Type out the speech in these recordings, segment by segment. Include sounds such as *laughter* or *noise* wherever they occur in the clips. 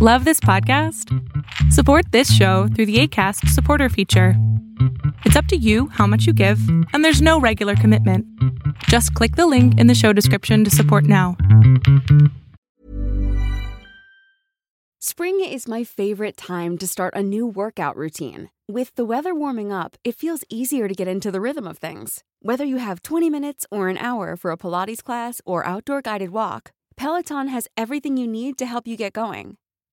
Love this podcast? Support this show through the ACAST supporter feature. It's up to you how much you give, and there's no regular commitment. Just click the link in the show description to support now. Spring is my favorite time to start a new workout routine. With the weather warming up, it feels easier to get into the rhythm of things. Whether you have 20 minutes or an hour for a Pilates class or outdoor guided walk, Peloton has everything you need to help you get going.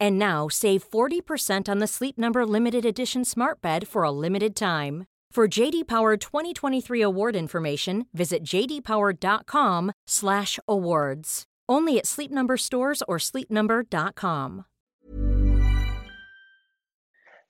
And now save 40% on the Sleep Number limited edition Smart Bed for a limited time. For JD Power 2023 award information, visit jdpower.com/awards. Only at Sleep Number stores or sleepnumber.com.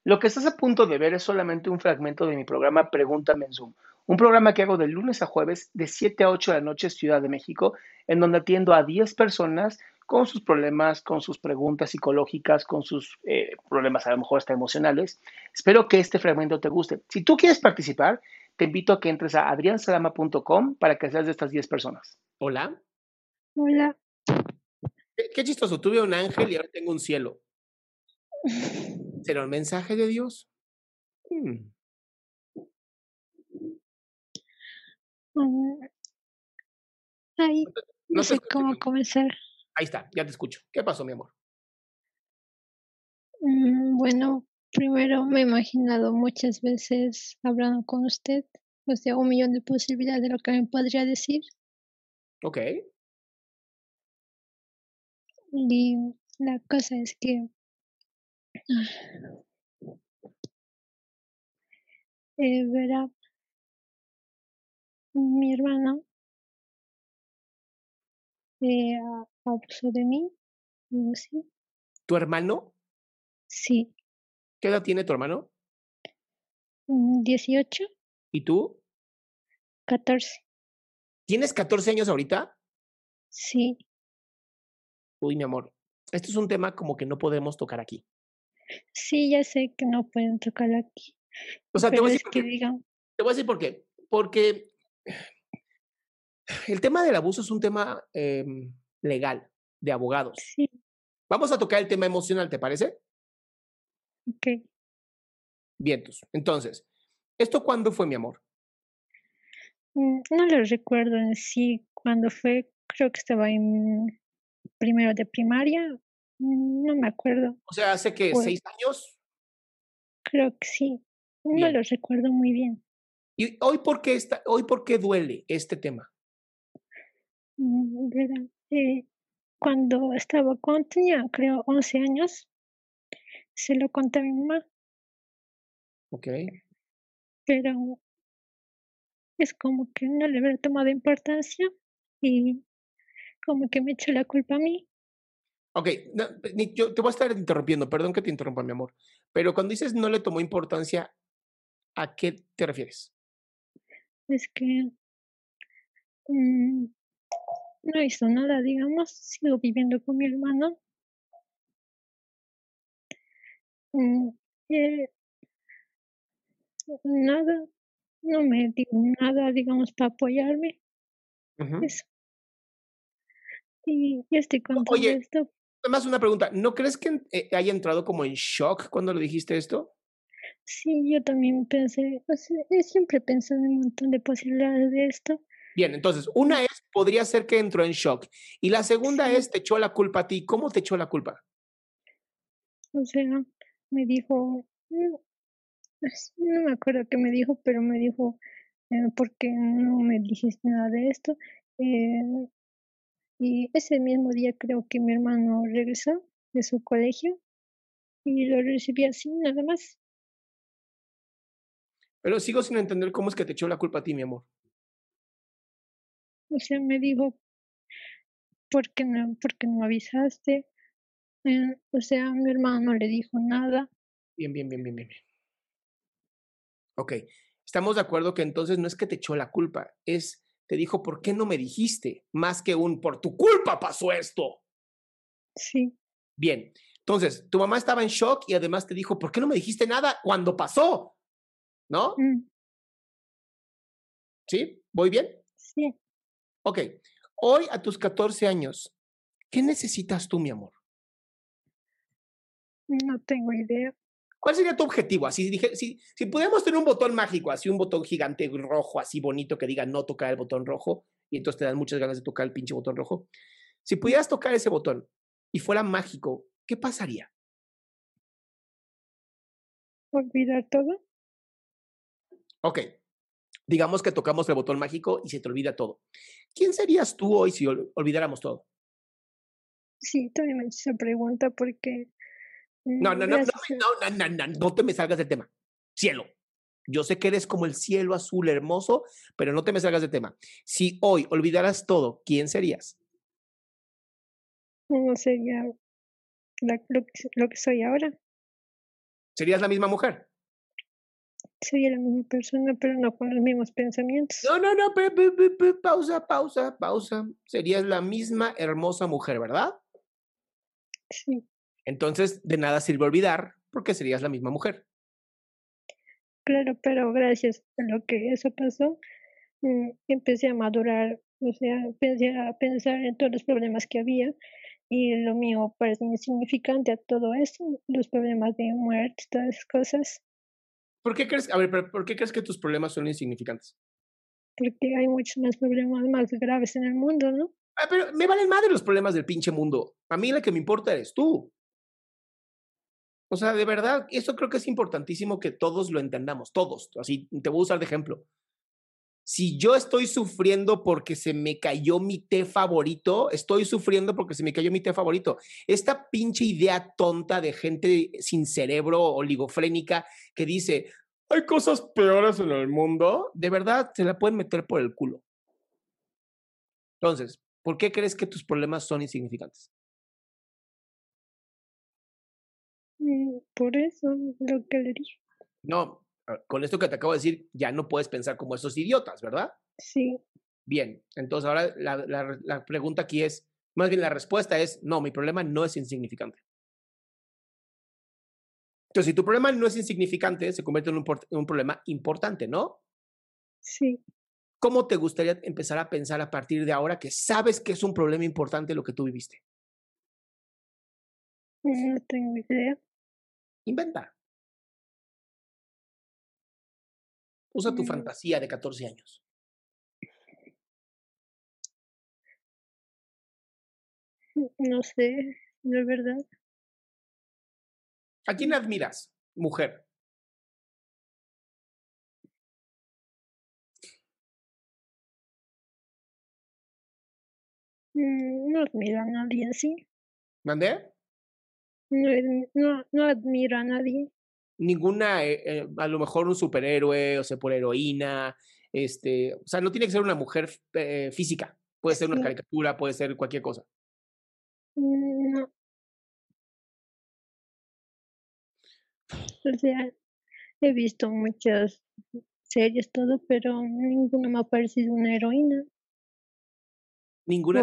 Lo que estás a punto de ver es solamente un fragmento de mi programa Pregúntame en Zoom, un programa que hago de lunes a jueves de 7 a 8 de la noche Ciudad de México, en donde atiendo a 10 personas con sus problemas, con sus preguntas psicológicas, con sus eh, problemas a lo mejor hasta emocionales. Espero que este fragmento te guste. Si tú quieres participar, te invito a que entres a adriansalama.com para que seas de estas 10 personas. Hola. Hola. Qué, qué chistoso, tuve un ángel y ahora tengo un cielo. ¿Será un mensaje de Dios? Hmm. Mm. Ay, No sé cómo comenzar. Ahí está, ya te escucho. ¿Qué pasó, mi amor? Mm, Bueno, primero me he imaginado muchas veces hablando con usted, o sea, un millón de posibilidades de lo que me podría decir. Ok. Y la cosa es que *sighs* eh, verá, mi hermano eh, abusó de mí, algo así. ¿Tu hermano? Sí, ¿Qué edad tiene tu hermano? mm, 18, ¿Y tú? 14, ¿Tienes 14 años ahorita? sí. Uy, mi amor. Esto es un tema como que no podemos tocar aquí. Sí, ya sé que no pueden tocarlo aquí, O sea, te voy a decir que qué. digan, Te voy a decir por qué. Porque el tema del abuso es un tema em, legal, de abogados. sí, Vamos a tocar el tema emocional, ¿te parece? ok. Vientos. Entonces, ¿esto cuándo fue, mi amor? Mm, No lo recuerdo en sí cuando fue, creo que estaba en primero de primaria, mm, no me acuerdo, O sea, hace que Fue- seis años. creo que sí, no Bien. lo recuerdo muy bien. ¿Y hoy por qué, está, hoy por qué duele este tema? Mm, verá, eh, cuando estaba, cuando tenía creo 11 años, se lo conté a mi mamá, Ok. pero es como que no le había tomado importancia y como que me echó la culpa a mí. Ok, no, yo te voy a estar interrumpiendo, perdón que te interrumpa, mi amor. Pero cuando dices no le tomó importancia, ¿a qué te refieres? Es que mm, no hizo nada, digamos, sigo viviendo con mi hermano. Mm, eh, nada, no me dio nada, digamos, para apoyarme, Ujú. eso. Y estoy con todo Oye, esto. Además, una pregunta, ¿no crees que eh, haya entrado como en shock cuando le dijiste esto? Sí, yo también pensé, o sea, he siempre pensado en un montón de posibilidades de esto. Bien, entonces, una es, podría ser que entró en shock. Y la segunda es, te echó la culpa a ti. ¿Cómo te echó la culpa? O sea, me dijo, mm, no me acuerdo qué me dijo, pero me dijo, eh, ¿por qué no me dijiste nada de esto? Eh, y ese mismo día creo que mi hermano regresó de su colegio y lo recibí así, nada más. Pero sigo sin entender cómo es que te echó la culpa a ti, mi amor. O sea, me dijo, ¿por qué no, por qué no avisaste? Eh, o sea, mi hermano no le dijo nada. Bien, bien, bien, bien, bien. Ok, estamos de acuerdo que entonces no es que te echó la culpa, es, te dijo, ¿por qué no me dijiste? Más que un, por tu culpa pasó esto. Sí. Bien, entonces, tu mamá estaba en shock y además te dijo, ¿por qué no me dijiste nada cuando pasó? ¿No? Mm, ¿Sí? ¿Voy bien? sí. Ok, hoy a tus 14 años, ¿qué necesitas tú, mi amor? No tengo idea. ¿Cuál sería tu objetivo? Así dije, si, si pudiéramos tener un botón mágico, así un botón gigante rojo, así bonito que diga no tocar el botón rojo, y entonces te dan muchas ganas de tocar el pinche botón rojo. Si pudieras tocar ese botón y fuera mágico, ¿qué pasaría? Olvidar todo. Ok, digamos que tocamos el botón mágico y se te olvida todo. ¿Quién serías tú hoy si ol- olvidáramos todo? Sí, también me hice esa pregunta porque. No, mm, no, no, no, no, no, no, no, no te me salgas del tema. Cielo. Yo sé que eres como el cielo azul hermoso, pero no te me salgas del tema. Si hoy olvidaras todo, ¿quién serías? no sería la- lo, lo que soy ahora. ¿Serías la misma mujer? Sería la misma persona, pero no con los mismos pensamientos. No, no, no, pe- pe- pe- pausa, pausa, pausa. Serías la misma hermosa mujer, ¿verdad? Sí, Entonces, de nada sirve olvidar porque serías la misma mujer. claro, pero gracias a lo que eso pasó, mm, empecé a madurar, o sea, empecé a pensar en todos los problemas que había y lo mío parece insignificante a todo eso, los problemas de muerte, todas esas cosas, ¿Por qué crees, a ver, pero ¿por qué crees que tus problemas son insignificantes? porque hay muchos más problemas más graves en el mundo, ¿no? Ah, pero me valen madre los problemas del pinche mundo. A mí la que me importa eres tú. O sea, de verdad, eso creo que es importantísimo que todos lo entendamos, todos. Así, te voy a usar de ejemplo. Si yo estoy sufriendo porque se me cayó mi té favorito, estoy sufriendo porque se me cayó mi té favorito. Esta pinche idea tonta de gente sin cerebro, oligofrénica, que dice, hay cosas peores en el mundo, de verdad se la pueden meter por el culo. Entonces, ¿por qué crees que tus problemas son insignificantes? Mm, Por eso, lo que le dije, No, con esto que te acabo de decir, ya no puedes pensar como esos idiotas, ¿verdad? sí, Bien, entonces ahora la, la- la pregunta aquí es, más bien la respuesta es, no, mi problema no es insignificante. Entonces, si tu problema no es insignificante, se convierte en un, en un problema importante, ¿no? sí. ¿Cómo te gustaría empezar a pensar a partir de ahora que sabes que es un problema importante lo que tú viviste? No tengo idea. Inventa. Usa tu Mm. fantasía de 14 años. No sé, de verdad. ¿A quién admiras, mujer? Mm, No admiro a nadie sí. ¿Mandé? No, no, no admiro a nadie. Ninguna, eh, eh, a lo mejor un superhéroe, o sea, por heroína, este, o sea, no tiene que ser una mujer eh, física, puede ser una caricatura, puede ser cualquier cosa. No. O sea, he visto muchas series, todo, pero ninguna me ha parecido una heroína. Ninguna,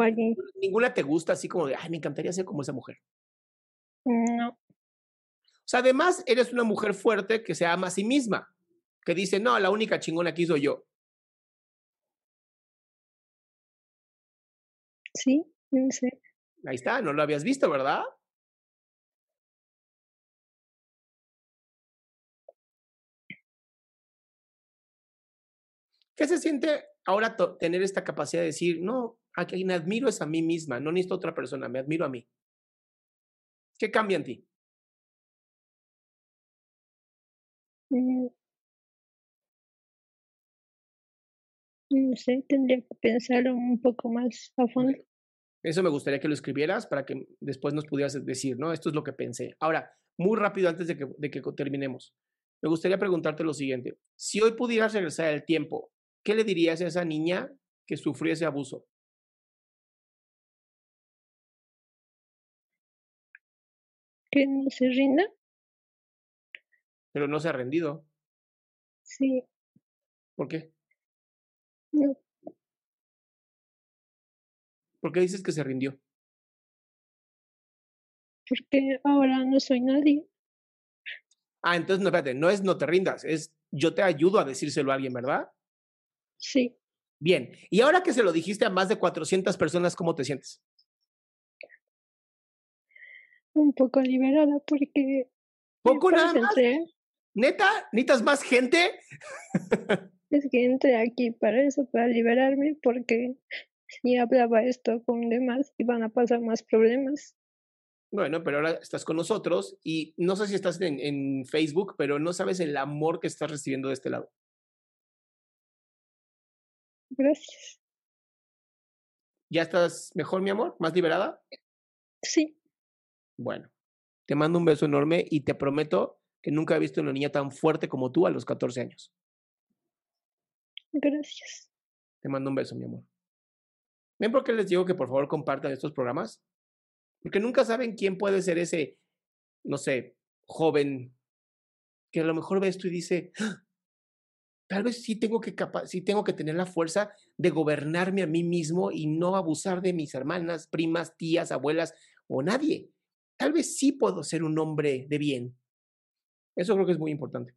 ninguna te gusta así como de, ay, me encantaría ser como esa mujer. No, sea, además, eres una mujer fuerte que se ama a sí misma, que dice, no, la única chingona aquí soy yo. sí, no sé. Ahí está, no lo habías visto, ¿verdad? ¿Qué se siente ahora tener esta capacidad de decir, no, a quien admiro es a mí misma, no necesito otra persona, me admiro a mí? ¿Qué cambia en ti? Mm, No sé, tendría que pensarlo un poco más a fondo. Eso me gustaría que lo escribieras para que después nos pudieras decir, ¿no? Esto es lo que pensé. Ahora, muy rápido antes de que, de que terminemos, me gustaría preguntarte lo siguiente. Si hoy pudieras regresar el tiempo, ¿qué le dirías a esa niña que sufrió ese abuso? Que no se rinda. Pero no se ha rendido. Sí. ¿Por qué? No, ¿Por qué dices que se rindió? porque ahora no soy nadie. Ah, entonces no, espérate, no es no te rindas, es yo te ayudo a decírselo a alguien, ¿verdad? Sí. Bien, y ahora que se lo dijiste a más de 400 personas, ¿cómo te sientes? Un poco liberada porque ¿Poco nada más? ¿Neta? ¿Necesitas más gente? Es que entré aquí para eso, para liberarme, porque si hablaba esto con demás iban a pasar más problemas. Bueno, pero ahora estás con nosotros y no sé si estás en, en Facebook, pero no sabes el amor que estás recibiendo de este lado. Gracias. ¿Ya estás mejor, mi amor? ¿Más liberada? Sí, Bueno, te mando un beso enorme y te prometo que nunca he visto una niña tan fuerte como tú a los 14 años. gracias. Te mando un beso, mi amor. ¿Ven por qué les digo que por favor compartan estos programas? Porque nunca saben quién puede ser ese, no sé, joven que a lo mejor ve esto y dice, "Ah, tal vez sí tengo que sí tengo que tener la fuerza de gobernarme a mí mismo y no abusar de mis hermanas, primas, tías, abuelas o nadie. Tal vez sí puedo ser un hombre de bien. Eso creo que es muy importante.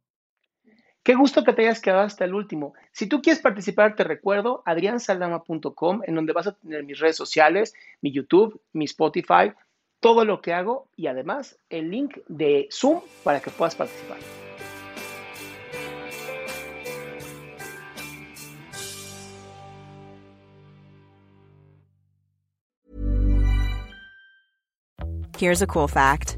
Qué gusto que te hayas quedado hasta el último. Si tú quieres participar, te recuerdo adriansaldama.com, en donde vas a tener mis redes sociales, mi YouTube, mi Spotify, todo lo que hago y además el link de Zoom para que puedas participar. Here's a cool fact